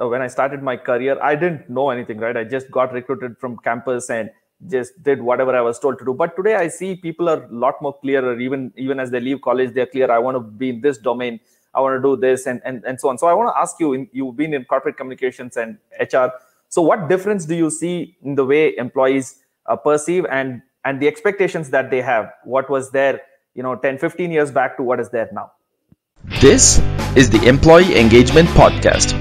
uh, when I started my career, I didn't know anything, right? I just got recruited from campus and just did whatever I was told to do. But today I see people are a lot more clearer. Even even as they leave college, they're clear. I want to be in this domain. I want to do this and and, and so on. So I want to ask you, in, you've been in corporate communications and HR. So what difference do you see in the way employees uh, perceive and and the expectations that they have? What was there, you know, 10, 15 years back to what is there now? This is the Employee Engagement Podcast.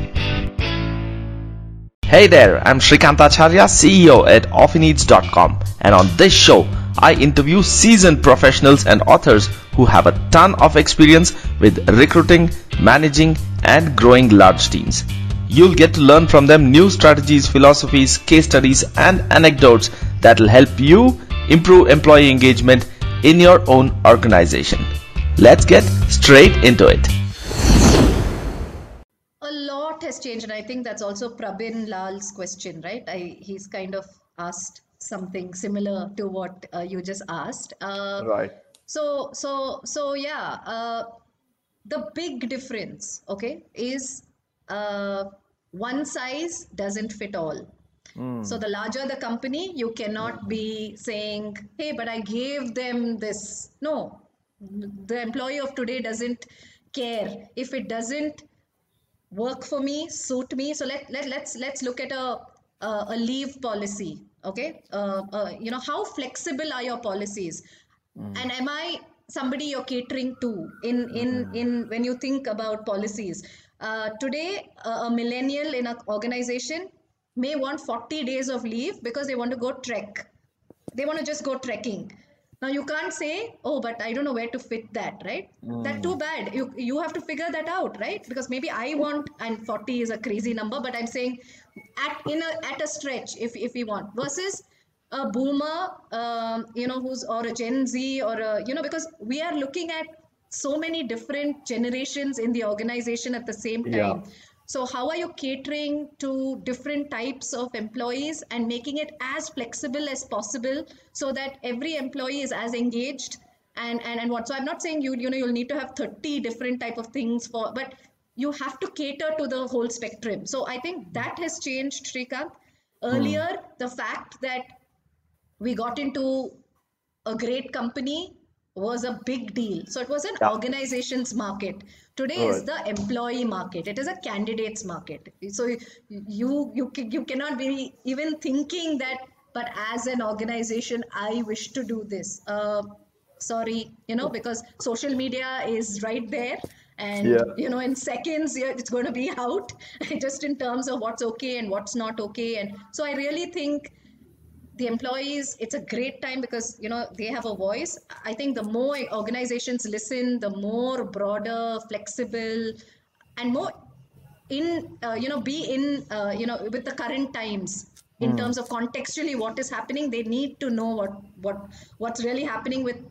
Hey there, I'm Shrikant Acharya, CEO at OffiNeeds.com, and on this show, I interview seasoned professionals and authors who have a ton of experience with recruiting, managing, and growing large teams. You'll get to learn from them new strategies, philosophies, case studies, and anecdotes that'll help you improve employee engagement in your own organization. Let's get straight into it. Lot has changed, and I think that's also Prabin Lal's question, right? I, he's kind of asked something similar to what uh, you just asked. Uh, right. So, so, so, yeah. Uh, the big difference, okay, is uh, one size doesn't fit all. Mm. So the larger the company, you cannot be saying, "Hey, but I gave them this." No, the employee of today doesn't care if it doesn't work for me suit me. So let, let let's let's look at a a, a leave policy okay? Uh, uh, you know how flexible are your policies? Mm. and am i somebody you're catering to in in mm. in when you think about policies? Uh, today a millennial in an organization may want 40 days of leave because they want to go trek. They want to just go trekking now you can't say, oh, but I don't know where to fit that, right? Mm. That too bad. You you have to figure that out, right? Because maybe I want, and 40 is a crazy number, but I'm saying at in a at a stretch, if if we want, versus a boomer, um, you know, who's or a Gen Z or a, you know, because we are looking at so many different generations in the organization at the same time. Yeah. So, how are you catering to different types of employees and making it as flexible as possible so that every employee is as engaged and and, and what? So, I'm not saying you you know you'll need to have 30 different type of things for, but you have to cater to the whole spectrum. So, I think that has changed, Shrikant. Earlier, mm. the fact that we got into a great company was a big deal. So it was an yeah. organization's market. Today right. is the employee market. It is a candidates market. So you you you cannot be even thinking that. But as an organization, I wish to do this. Uh, sorry, you know, because social media is right there, and yeah. you know, in seconds, it's going to be out. Just in terms of what's okay and what's not okay, and so I really think the employees it's a great time because you know they have a voice i think the more organizations listen the more broader flexible and more in uh, you know be in uh, you know with the current times in mm. terms of contextually what is happening they need to know what what what's really happening with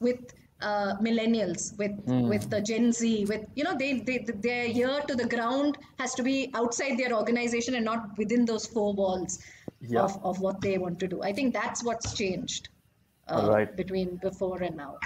with uh, millennials with mm. with the gen z with you know they, they their ear to the ground has to be outside their organization and not within those four walls yeah. of, of what they want to do. I think that's what's changed uh, right. between before and now.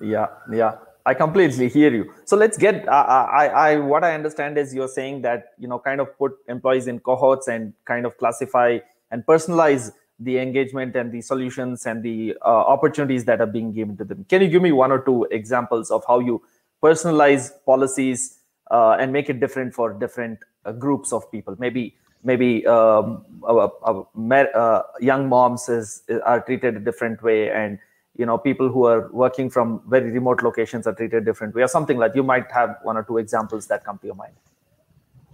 Yeah, yeah. I completely hear you. So let's get. Uh, I, I, what I understand is you're saying that you know, kind of put employees in cohorts and kind of classify and personalize the engagement and the solutions and the uh, opportunities that are being given to them. Can you give me one or two examples of how you personalize policies uh, and make it different for different uh, groups of people? Maybe maybe um, uh, young moms is, are treated a different way and you know people who are working from very remote locations are treated different way or something like you might have one or two examples that come to your mind.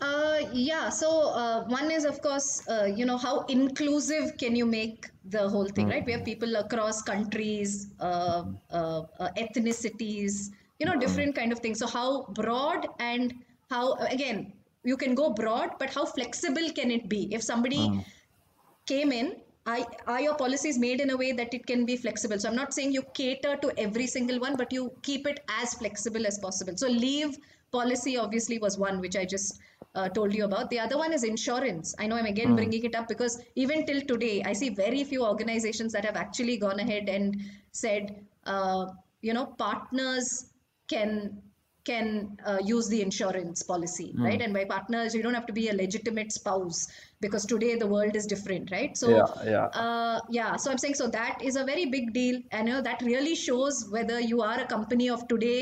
Uh, yeah so uh, one is of course uh, you know how inclusive can you make the whole thing mm. right? We have people across countries uh, uh, uh, ethnicities you know different kind of things. So how broad and how again you can go broad but how flexible can it be? If somebody mm. came in I, are your policies made in a way that it can be flexible? So i'm not saying you cater to every single one but you keep it as flexible as possible. So leave policy obviously was one which i just uh, told you about. The other one is insurance. I know i'm again mm. bringing it up because even till today i see very few organizations that have actually gone ahead and said uh, you know partners can can uh, use the insurance policy, Hmm. right? And by partners, you don't have to be a legitimate spouse because today the world is different, right? So, Yeah, yeah. uh, yeah. So I'm saying so that is a very big deal, and you know that really shows whether you are a company of today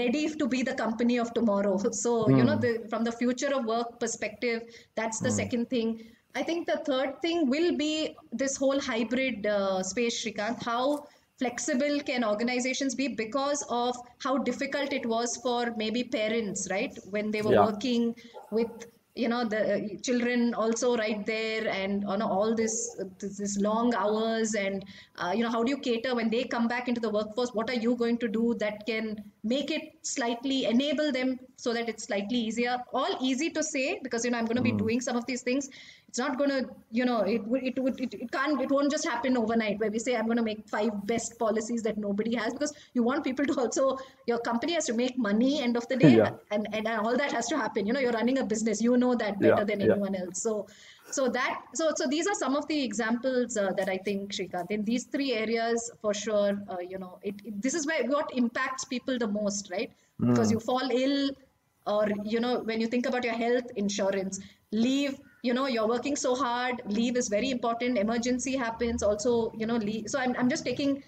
ready to be the company of tomorrow. So you know, the, from the future of work perspective, that's the second thing. I think the third thing will be this whole hybrid uh, space, Shrikant. How flexible can organizations be because of how difficult it was for maybe parents, right? When they were Yeah. working with you know the uh, children also right there and on all this this, this long hours and uh, you know how do you cater when they come back into the workforce what are you going to do that can make it slightly enable them so that it's slightly easier all easy to say because you know i'm going to be doing some of these things it's not going to you know it would it would it, it can't it won't just happen overnight where we say i'm going to make five best policies that nobody has because you want people to also your company has to make money end of the day Yeah. and, and all that has to happen you know you're running a business you know that better Yeah, than yeah. anyone else so so that so so these are some of the examples uh, that i think Shrikant in these three areas for sure uh, you know it, it this is where what impacts people the most right because you fall ill or you know when you think about your health insurance leave you know you're working so hard leave is very important emergency happens also you know leave so i'm, I'm just taking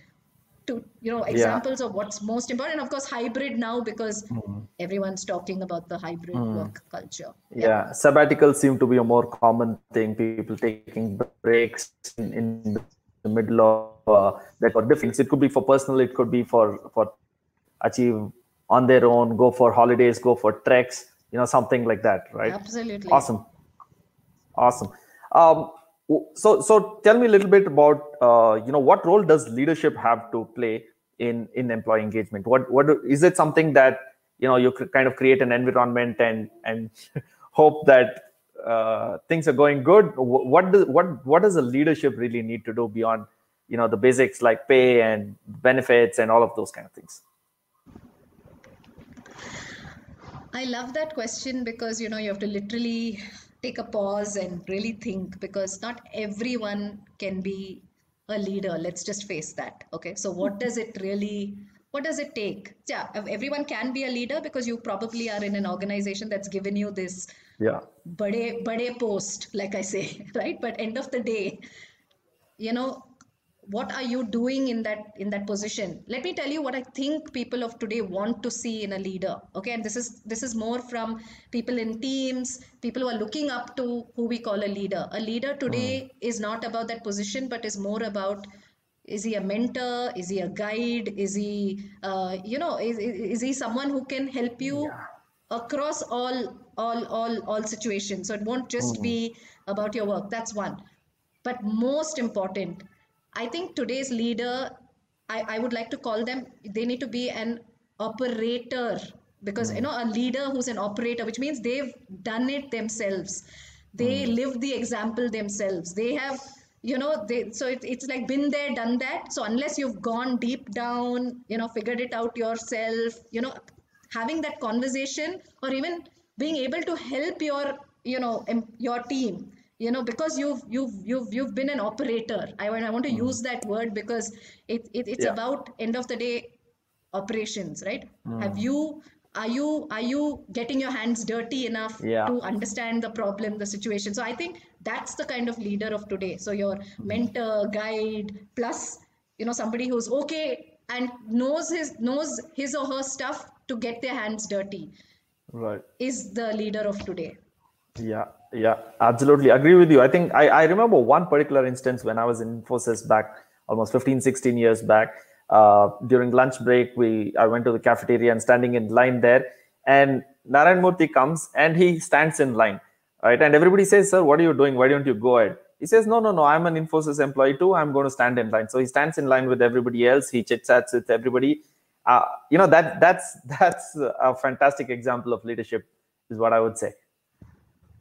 to you know examples of what's most important of course hybrid now because everyone's talking about the hybrid work culture. Yeah. Sabbaticals seem to be a more common thing people taking breaks in, in the middle of uh, that or different. It could be for personal it could be for for achieve on their own go for holidays go for treks you know something like that right? Absolutely. Awesome awesome. Um, so so tell me a little bit about uh, you know what role does leadership have to play in in employee engagement? What what is it something that you know you kind of create an environment and and hope that uh, things are going good? What does what what does the leadership really need to do beyond you know the basics like pay and benefits and all of those kind of things? I love that question because you know you have to literally take a pause and really think because not everyone can be a leader. Let's just face that. Okay. So what hmm. does it really what does it take? Yeah, everyone can be a leader because you probably are in an organization that's given you this yeah bade bade post, like I say, right? But end of the day, you know what are you doing in that in that position? Let me tell you what i think people of today want to see in a leader okay? And this is this is more from people in teams people who are looking up to who we call a leader. A leader today is not about that position but is more about is he a mentor? Is he a guide? Is he uh, you know is, is, is he someone who can help you across all all all all situations? So it won't just be about your work that's one. But most important i think today's leader I, I would like to call them they need to be an operator. Because you hmm. know a leader who's an operator which means they've done it themselves. They hmm. live the example themselves. They have you know they so it, it's like been there done that. So unless you've gone deep down you know figured it out yourself you know having that conversation or even being able to help your you know your team you know because you've you've you've you've been an operator. I want i want to mm-hmm. use that word because it, it it's Yeah. about end of the day operations right? Mm. Have you are you are you getting your hands dirty enough Yeah. to understand the problem the situation? So i think that's the kind of leader of today. So your mm-hmm. mentor guide plus you know somebody who's okay and knows his knows his or her stuff to get their hands dirty right. is the leader of today. Yeah, yeah, absolutely. Agree with you. I think I, I remember one particular instance when I was in Infosys back almost 15, 16 years back. Uh, during lunch break, we I went to the cafeteria and standing in line there, and Narayan Murthy comes and he stands in line, right? And everybody says, "Sir, what are you doing? Why don't you go ahead?" He says, "No, no, no. I'm an Infosys employee too. I'm going to stand in line." So he stands in line with everybody else. He chit chats with everybody. Uh, you know that that's that's a fantastic example of leadership, is what I would say.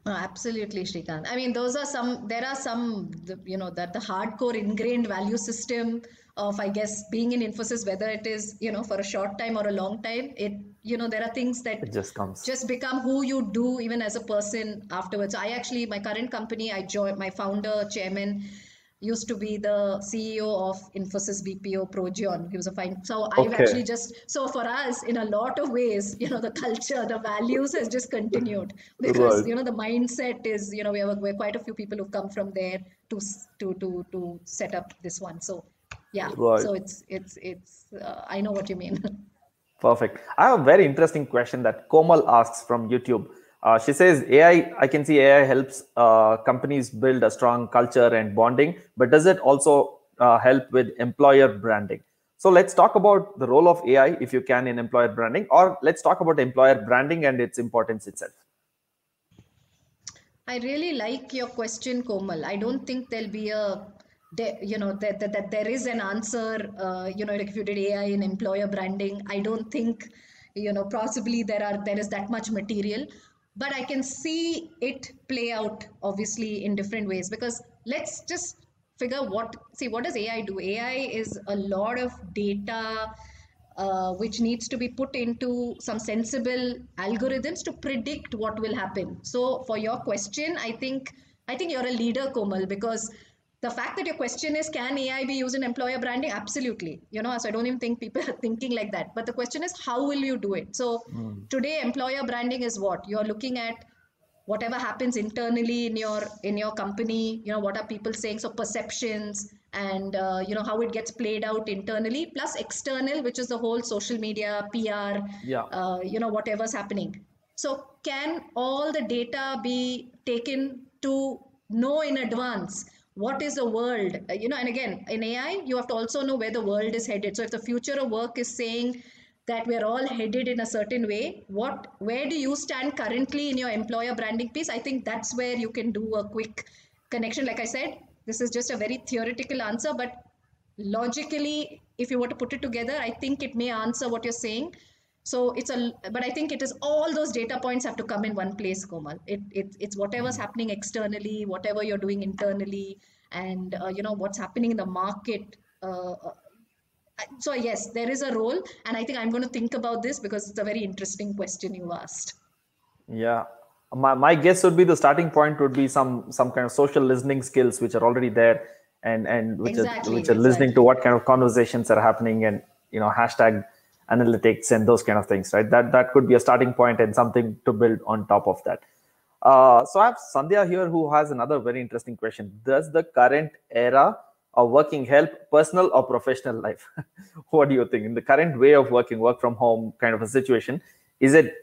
No, absolutely, Shrikant. I mean, those are some, there are some, the- you know, that the hardcore ingrained value system of, I guess, being in Infosys, whether it is, you know, for a short time or a long time, it, you know, there are things that It just comes. just become who you do even as a person afterwards. I actually, my current company, I joined, my founder, chairman, used to be the CEO of Infosys BPO Progeon. He was a fine. So I've actually just so for us in a lot of ways, you know, the culture, the values has just continued because Right. you know the mindset is you know we have we're quite a few people who've come from there to to to to set up this one. So yeah, Right. so it's it's it's uh, I know what you mean. Perfect. I have a very interesting question that Komal asks from YouTube. Uh, she says, AI, I can see AI helps uh, companies build a strong culture and bonding, but does it also uh, help with employer branding? So let's talk about the role of AI, if you can, in employer branding, or let's talk about employer branding and its importance itself. I really like your question, Komal. I don't think there'll be a, you know, that, that, that there is an answer. Uh, you know, if you did AI in employer branding, I don't think, you know, possibly there are there is that much material, but I can see it play out obviously in different ways because let's just figure what see what does AI do? AI is a lot of data uh, which needs to be put into some sensible algorithms to predict what will happen. So for your question, I think I think you're a leader, Komal, because the fact that your question is can AI be used in employer branding? Absolutely. You know, so I don't even think people are thinking like that. But the question is how will you do it? So today employer branding is what? You're looking at whatever happens internally in your in your company you know what are people saying so perceptions and uh, you know how it gets played out internally plus external which is the whole social media pr Yeah. uh, you know whatever's happening so can all the data be taken to know in advance what is the world? Uh, you know and again in ai you have to also know where the world is headed. So if the future of work is saying that we're all headed in a certain way what where do you stand currently in your employer branding piece? I think that's where you can do a quick connection. Like i said this is just a very theoretical answer but logically if you were to put it together i think it may answer what you're saying so it's a but i think it is all those data points have to come in one place komal. It, it it's whatever's happening externally whatever you're doing internally and uh, you know what's happening in the market uh, uh, so yes there is a role and i think i'm going to think about this because it's a very interesting question you asked. Yeah. My, my guess would be the starting point would be some some kind of social listening skills which are already there and and which Exactly, are which are listening to what kind of conversations are happening and you know hashtag analytics and those kind of things right? That that could be a starting point and something to build on top of that. Uh, so i have sandhya here who has another very interesting question. Does the current era of working help personal or professional life? What do you think? In the current way of working work from home kind of a situation is it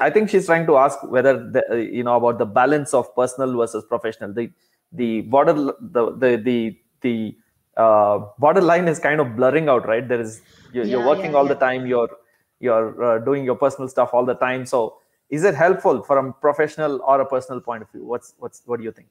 i think she's trying to ask whether the, you know about the balance of personal versus professional. The the border the the the, the uh, borderline is kind of blurring out right there is you're, you're working yeah, all the time you're you're uh, doing your personal stuff all the time so is it helpful from professional or a personal point of view what's what's what do you think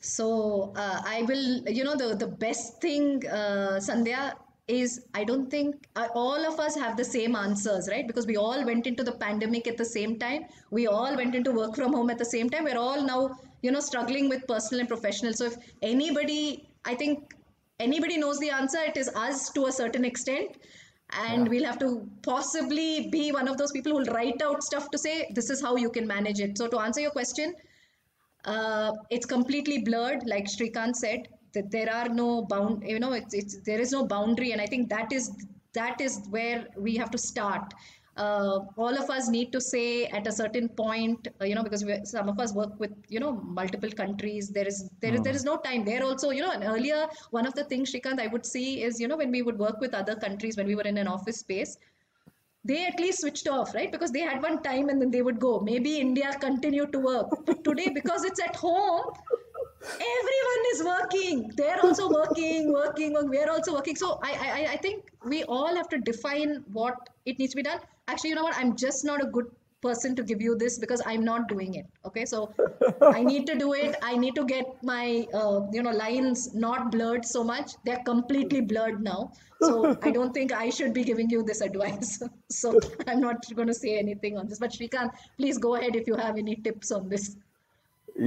So uh, I will, you know, the the best thing, uh, Sandhya, is I don't think uh, all of us have the same answers, right? Because we all went into the pandemic at the same time. We all went into work from home at the same time. We're all now, you know, struggling with personal and professional. So if anybody, I think anybody knows the answer, it is us to a certain extent. And we'll have to possibly be one of those people who will write out stuff to say, this is how you can manage it. So to answer your question, uh, it's completely blurred like Shrikant said that there are no bound you know it's, it's there is no boundary and I think that is that is where we have to start uh, all of us need to say at a certain point uh, you know because we, some of us work with you know multiple countries there is there is there is no time there also you know and earlier one of the things Shrikant I would see is you know when we would work with other countries when we were in an office space they at least switched off, right? Because they had one time and then they would go. Maybe India continued to work. But today, because it's at home, everyone is working. They're also working, working. We're also working. So I, I, I think we all have to define what it needs to be done. Actually, you know what? I'm just not a good person to give you this because I'm not doing it. Okay, so I need to do it. I need to get my uh, you know lines not blurred so much. They're completely blurred now. So I don't think I should be giving you this advice. so I'm not going to say anything on this. But Shrikant, please go ahead if you have any tips on this.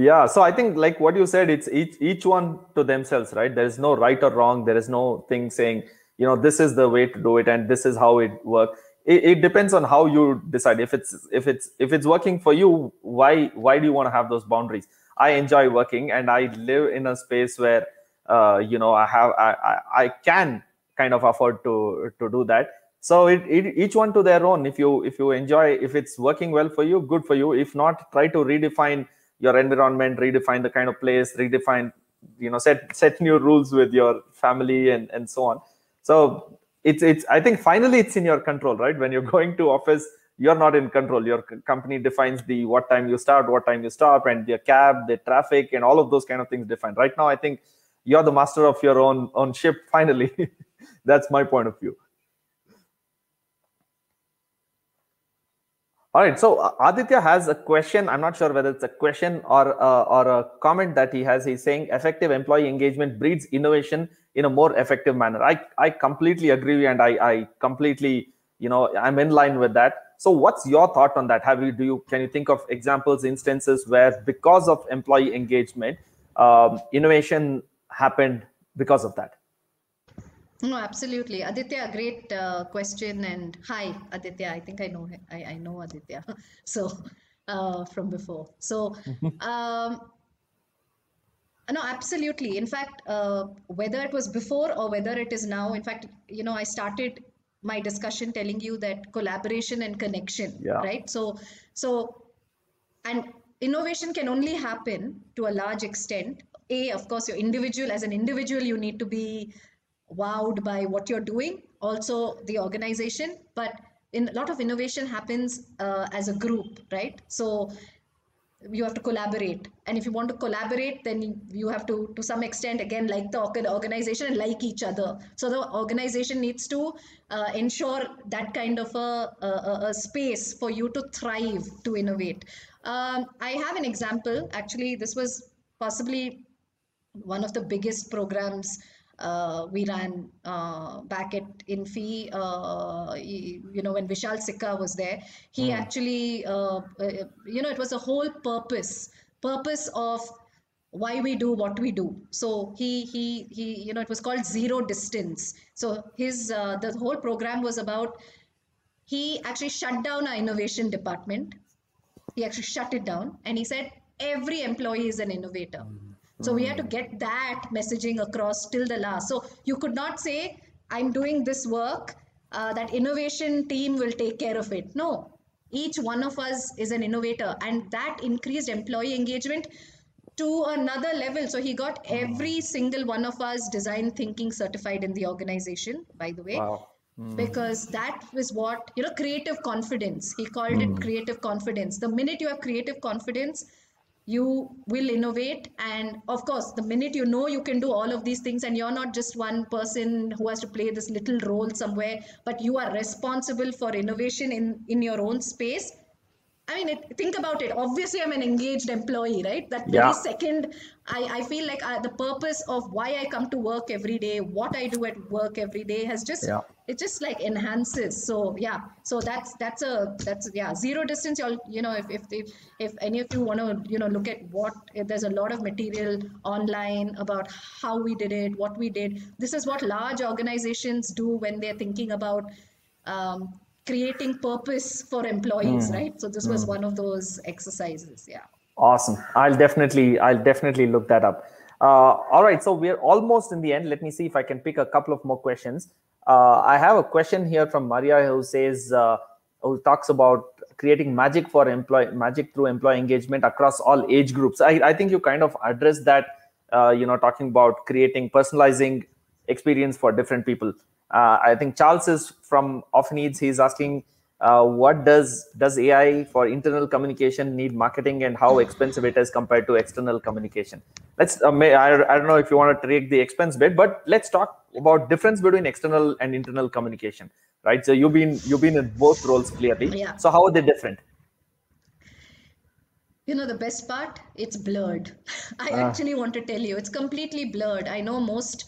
yeah so i think like what you said it's each each one to themselves right there is no right or wrong there is no thing saying you know this is the way to do it and this is how it works it, it depends on how you decide. If it's if it's if it's working for you why why do you want to have those boundaries? I enjoy working and i live in a space where uh, you know i have I, I i can kind of afford to to do that. So it, it each one to their own. If you if you enjoy if it's working well for you good for you. If not try to redefine your environment redefine the kind of place redefine you know set set new rules with your family and and so on. So it's it's i think finally it's in your control right? When you're going to office you're not in control. Your company defines the what time you start what time you stop and the cab the traffic and all of those kind of things defined right now i think you're the master of your own own ship finally. That's my point of view all right so uh, aditya has a question. I'm not sure whether it's a question or uh, or a comment that he has. He's saying effective employee engagement breeds innovation in a more effective manner. I i completely agree and i i completely you know i'm in line with that. So what's your thought on that? Have you do you can you think of examples instances where because of employee engagement um, innovation happened because of that no absolutely aditya great uh, question and hi aditya i think i know i, I know aditya so uh, from before so um, no, absolutely. In fact, uh, whether it was before or whether it is now, in fact, you know, I started my discussion telling you that collaboration and connection, Yeah. right? So, so, and innovation can only happen to a large extent. A, of course, your individual, as an individual, you need to be wowed by what you're doing, also the organization, but in a lot of innovation happens uh, as a group, right? So you have to collaborate. And if you want to collaborate then you- have to to some extent again like the organization and like each other. So the organization needs to uh, ensure that kind of a, a, a- a space for you to thrive to innovate. Um, i have an example. Actually this was possibly one of the biggest programs uh, we ran uh, back at Infi. Uh, you know, when Vishal Sikka was there, he actually, uh, uh, you know, it was a whole purpose, purpose of why we do what we do. So he he he, you know, it was called zero distance. So his uh, the whole program was about he actually shut down our innovation department he actually shut it down and he said every employee is an innovator so we had to hmm. get that messaging across till the last. So you could not say i'm doing this work uh, that innovation team will take care of it. No. Each one of us is an innovator and that increased employee engagement to another level. So he got hmm. every single one of us design thinking certified in the organization by the way. Wow. Hmm. Because that was what you know creative confidence. He called it creative confidence. The minute you have creative confidence you will innovate and of course the minute you know you can do all of these things and you're not just one person who has to play this little role somewhere but you are responsible for innovation in in your own space I mean, it, think about it. Obviously, I'm an engaged employee, right? That very second, I, I feel like uh, the purpose of why I come to work every day, what I do at work every day, has just Yeah. It just like enhances. So yeah, so that's that's a that's yeah zero distance. Y'all, you know, if if if, if any of you want to you know look at what if there's a lot of material online about how we did it, what we did. This is what large organizations do when they're thinking about um, creating purpose for employees, right? So this was one of those exercises. Yeah. Awesome. I'll definitely, I'll definitely look that up. Uh, all right. So we're almost in the end. Let me see if I can pick a couple of more questions. Uh, I have a question here from Maria who says, uh, who talks about creating magic for employee magic through employee engagement across all age groups. I, I think you kind of addressed that. Uh, you know, talking about creating personalizing experience for different people. Uh, I think Charles is from OffiNeeds. He's asking, uh, what does does AI for internal communication need marketing, and how expensive it is compared to external communication? Let's. Uh, may, I, I don't know if you want to take the expense bit, but let's talk about difference between external and internal communication. Right. So you've been you've been in both roles clearly. Yeah. So how are they different? You know, the best part, it's blurred. I actually want to tell you, it's completely blurred. I know most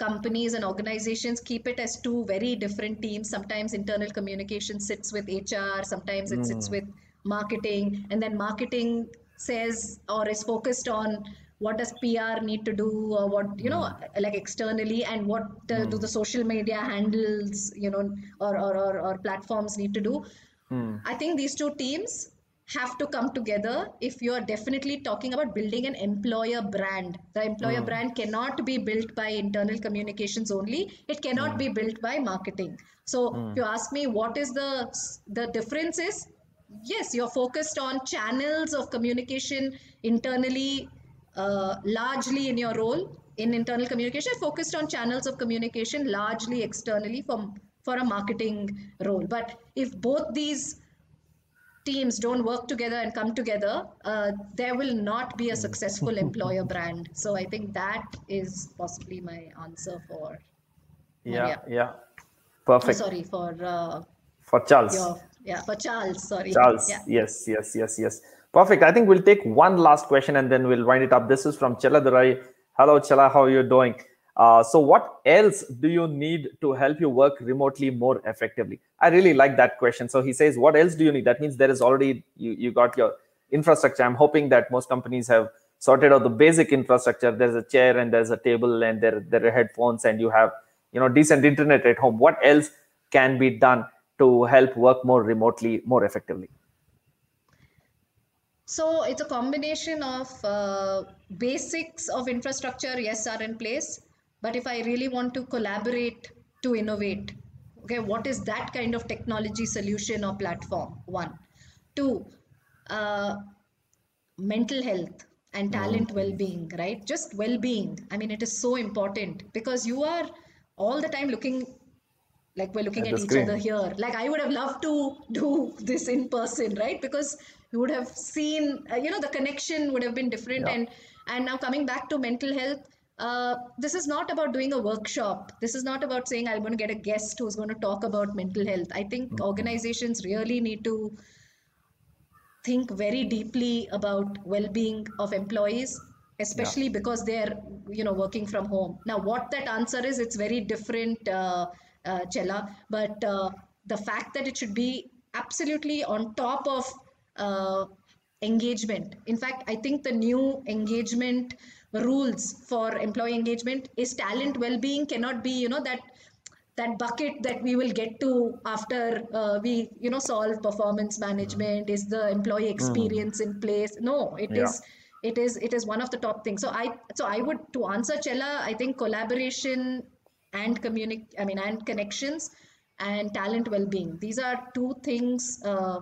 companies and organizations keep it as two very different teams. Sometimes internal communication sits with HR, sometimes it sits hmm. with marketing, and then marketing says or is focused on what does PR need to do, or what you know, hmm. like externally, and what uh, do hmm. the social media handles, you know, or or, or, or platforms need to do. I think these two teams have to come together if you are definitely talking about building an employer brand. The employer hmm. brand cannot be built by internal communications only. It cannot hmm. be built by marketing. So hmm. if you ask me what is the the difference is yes, you're focused on channels of communication internally, uh, largely in your role in internal communication, focused on channels of communication largely externally from for a marketing role. But if both these teams don't work together and come together, uh, there will not be a successful employer brand. So I think that is possibly my answer for Yeah, Maria. yeah. oh, Perfect. sorry for uh, For Charles. your yeah for Charles. Sorry. Charles. Yeah. Yes, yes, yes, yes. Perfect. I think we'll take one last question and then we'll wind it up. This is from Chela Durai. Hello, Chela. How are you doing? Uh, so, what else do you need to help you work remotely more effectively? I really like that question. So, he says, What else do you need? That means there is already, you, you got your infrastructure. I'm hoping that most companies have sorted out the basic infrastructure. There's a chair and there's a table and there, there are headphones and you have, you know, decent internet at home. What else can be done to help work more remotely, more effectively? So it's a combination of uh, basics of infrastructure, yes, are in place. But if I really want to collaborate to innovate, okay, what is that kind of technology solution or platform? One. Two, uh, mental health and talent well-being, right? Just well-being. I mean, it is so important because you are all the time looking like we're looking At at, each screen. other here like i would have loved to do this in person right because you would have seen uh, you know the connection would have been different Yeah. and and now coming back to mental health uh, this is not about doing a workshop. This is not about saying i'm going to get a guest who's going to talk about mental health. I think Mm-hmm. organizations really need to think very deeply about well-being of employees especially because they're you know working from home. Now what that answer is it's very different uh, uh, chella but uh, the fact that it should be absolutely on top of uh, engagement. In fact i think the new engagement rules for employee engagement is talent well-being cannot be you know that that bucket that we will get to after uh, we you know solve performance management is the employee experience in place. No it Yeah. is it is it is one of the top things. So i so i would to answer chella i think collaboration and communic i mean and connections and talent well-being these are two things uh,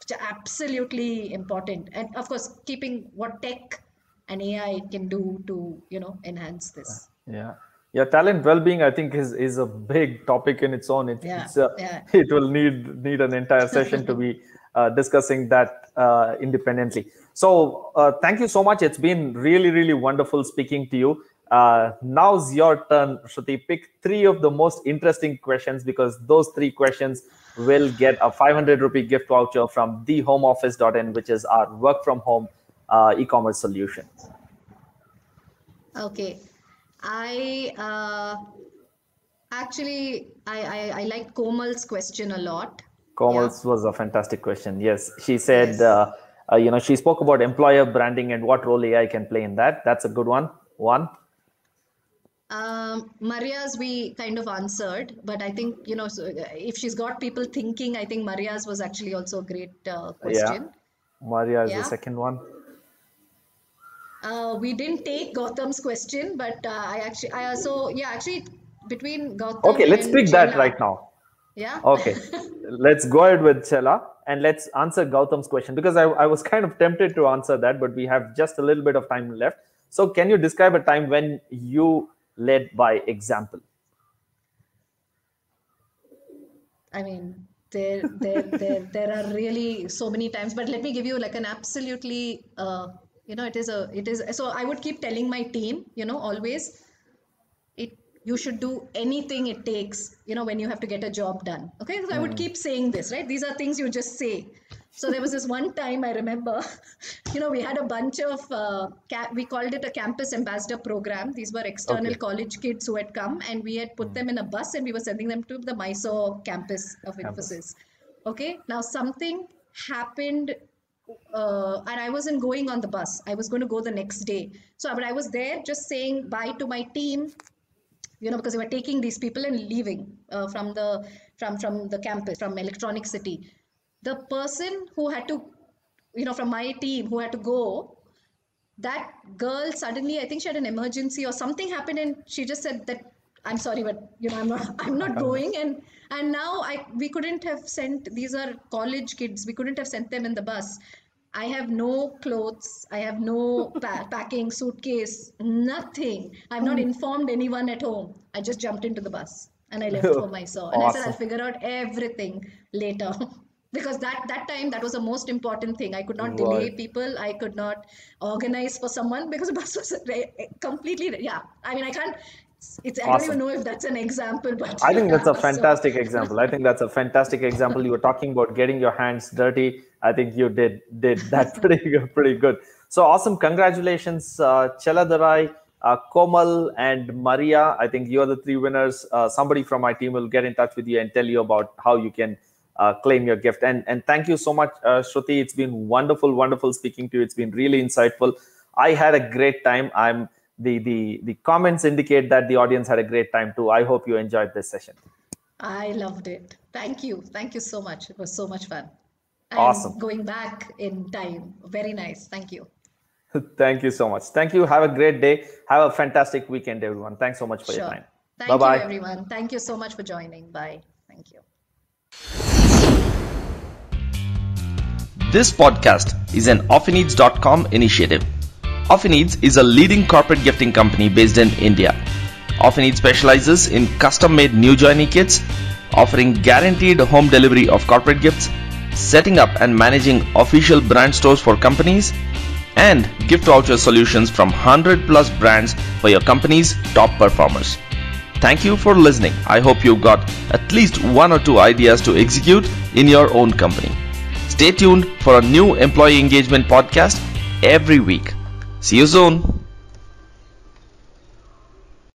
which are absolutely important. And of course keeping what tech and ai can do to you know enhance this Yeah, yeah. Talent well-being, I think, is is a big topic in its own. It, Yeah, it's, uh, yeah. it will need need an entire session to be uh, discussing that uh, independently. So, uh, thank you so much. It's been really, really wonderful speaking to you. Uh, now's your turn, Shruti. Pick three of the most interesting questions because those three questions will get a 500 rupee gift voucher from thehomeoffice.in, which is our work from home uh, e-commerce solution. Okay. I uh, actually I, I I liked Komal's question a lot. Komal's was a fantastic question. Yes, she said, Yes. uh, uh, you know, she spoke about employer branding and what role AI can play in that. That's a good one. One. Um, Maria's we kind of answered, but I think you know so uh, if she's got people thinking, I think Maria's was actually also a great uh, question. Maria is Yeah. the second one. Uh, we didn't take Gautam's question, but uh, I actually I also yeah actually between Gautam Okay, let's pick that right now. Yeah. Okay, let's go ahead with Chela and let's answer Gautam's question because I, I was kind of tempted to answer that, but we have just a little bit of time left. So, can you describe a time when you led by example? I mean, there, there, there, there are really so many times. But let me give you like an absolutely, uh, you know, it is a, it is. So I would keep telling my team, you know, always, it you should do anything it takes, you know, when you have to get a job done. Okay, so I would keep saying this, right? These are things you just say. So there was this one time I remember, you know, we had a bunch of, uh, ca- we called it a campus ambassador program. These were external Okay. college kids who had come and we had put them in a bus and we were sending them to the Mysore campus of Campus. Infosys. Okay, now something happened uh, and I wasn't going on the bus. I was going to go the next day. So, but I was there just saying bye to my team, you know, because they were taking these people and leaving uh, from the from from the campus from Electronic City. The person who had to, you know, from my team who had to go, that girl suddenly, I think she had an emergency or something happened, and she just said that I'm sorry, but you know, I'm not I'm not going and and now I we couldn't have sent these are college kids. We couldn't have sent them in the bus. I have no clothes. I have no pa- packing suitcase, nothing. I've not hmm. informed anyone at home. I just jumped into the bus and I left for Mysore. And I said, I'll figure out everything later. because that, that time, that was the most important thing. I could not delay people. I could not organize for someone because the bus was completely, yeah. I mean, I can't, it's, I don't even know if that's an example, but I think that's a yeah, so- fantastic example. I think that's a fantastic example. You were talking about getting your hands dirty. I think you did did that pretty good, pretty good. So awesome! Congratulations, uh, Cheladurai, uh, Komal, and Maria. I think you are the three winners. Uh, somebody from my team will get in touch with you and tell you about how you can uh, claim your gift. And and thank you so much, uh, Shruti. It's been wonderful, wonderful speaking to you. It's been really insightful. I had a great time. I'm the the the comments indicate that the audience had a great time too. I hope you enjoyed this session. I loved it. Thank you. Thank you so much. It was so much fun. And Awesome. Going back in time. Very nice. Thank you. Thank you so much. Thank you. Have a great day. Have a fantastic weekend, everyone. Thanks so much for your time. Thank Bye-bye. you, everyone. Thank you so much for joining. Bye. Thank you. This podcast is an Offineeds.com initiative. Offineeds is a leading corporate gifting company based in India. Offineeds specializes in custom made new joining kits, offering guaranteed home delivery of corporate gifts, setting up and managing official brand stores for companies, and gift voucher solutions from 100 plus brands for your company's top performers. Thank you for listening. I hope you got at least one or two ideas to execute in your own company. Stay tuned for a new employee engagement podcast every week. See you soon.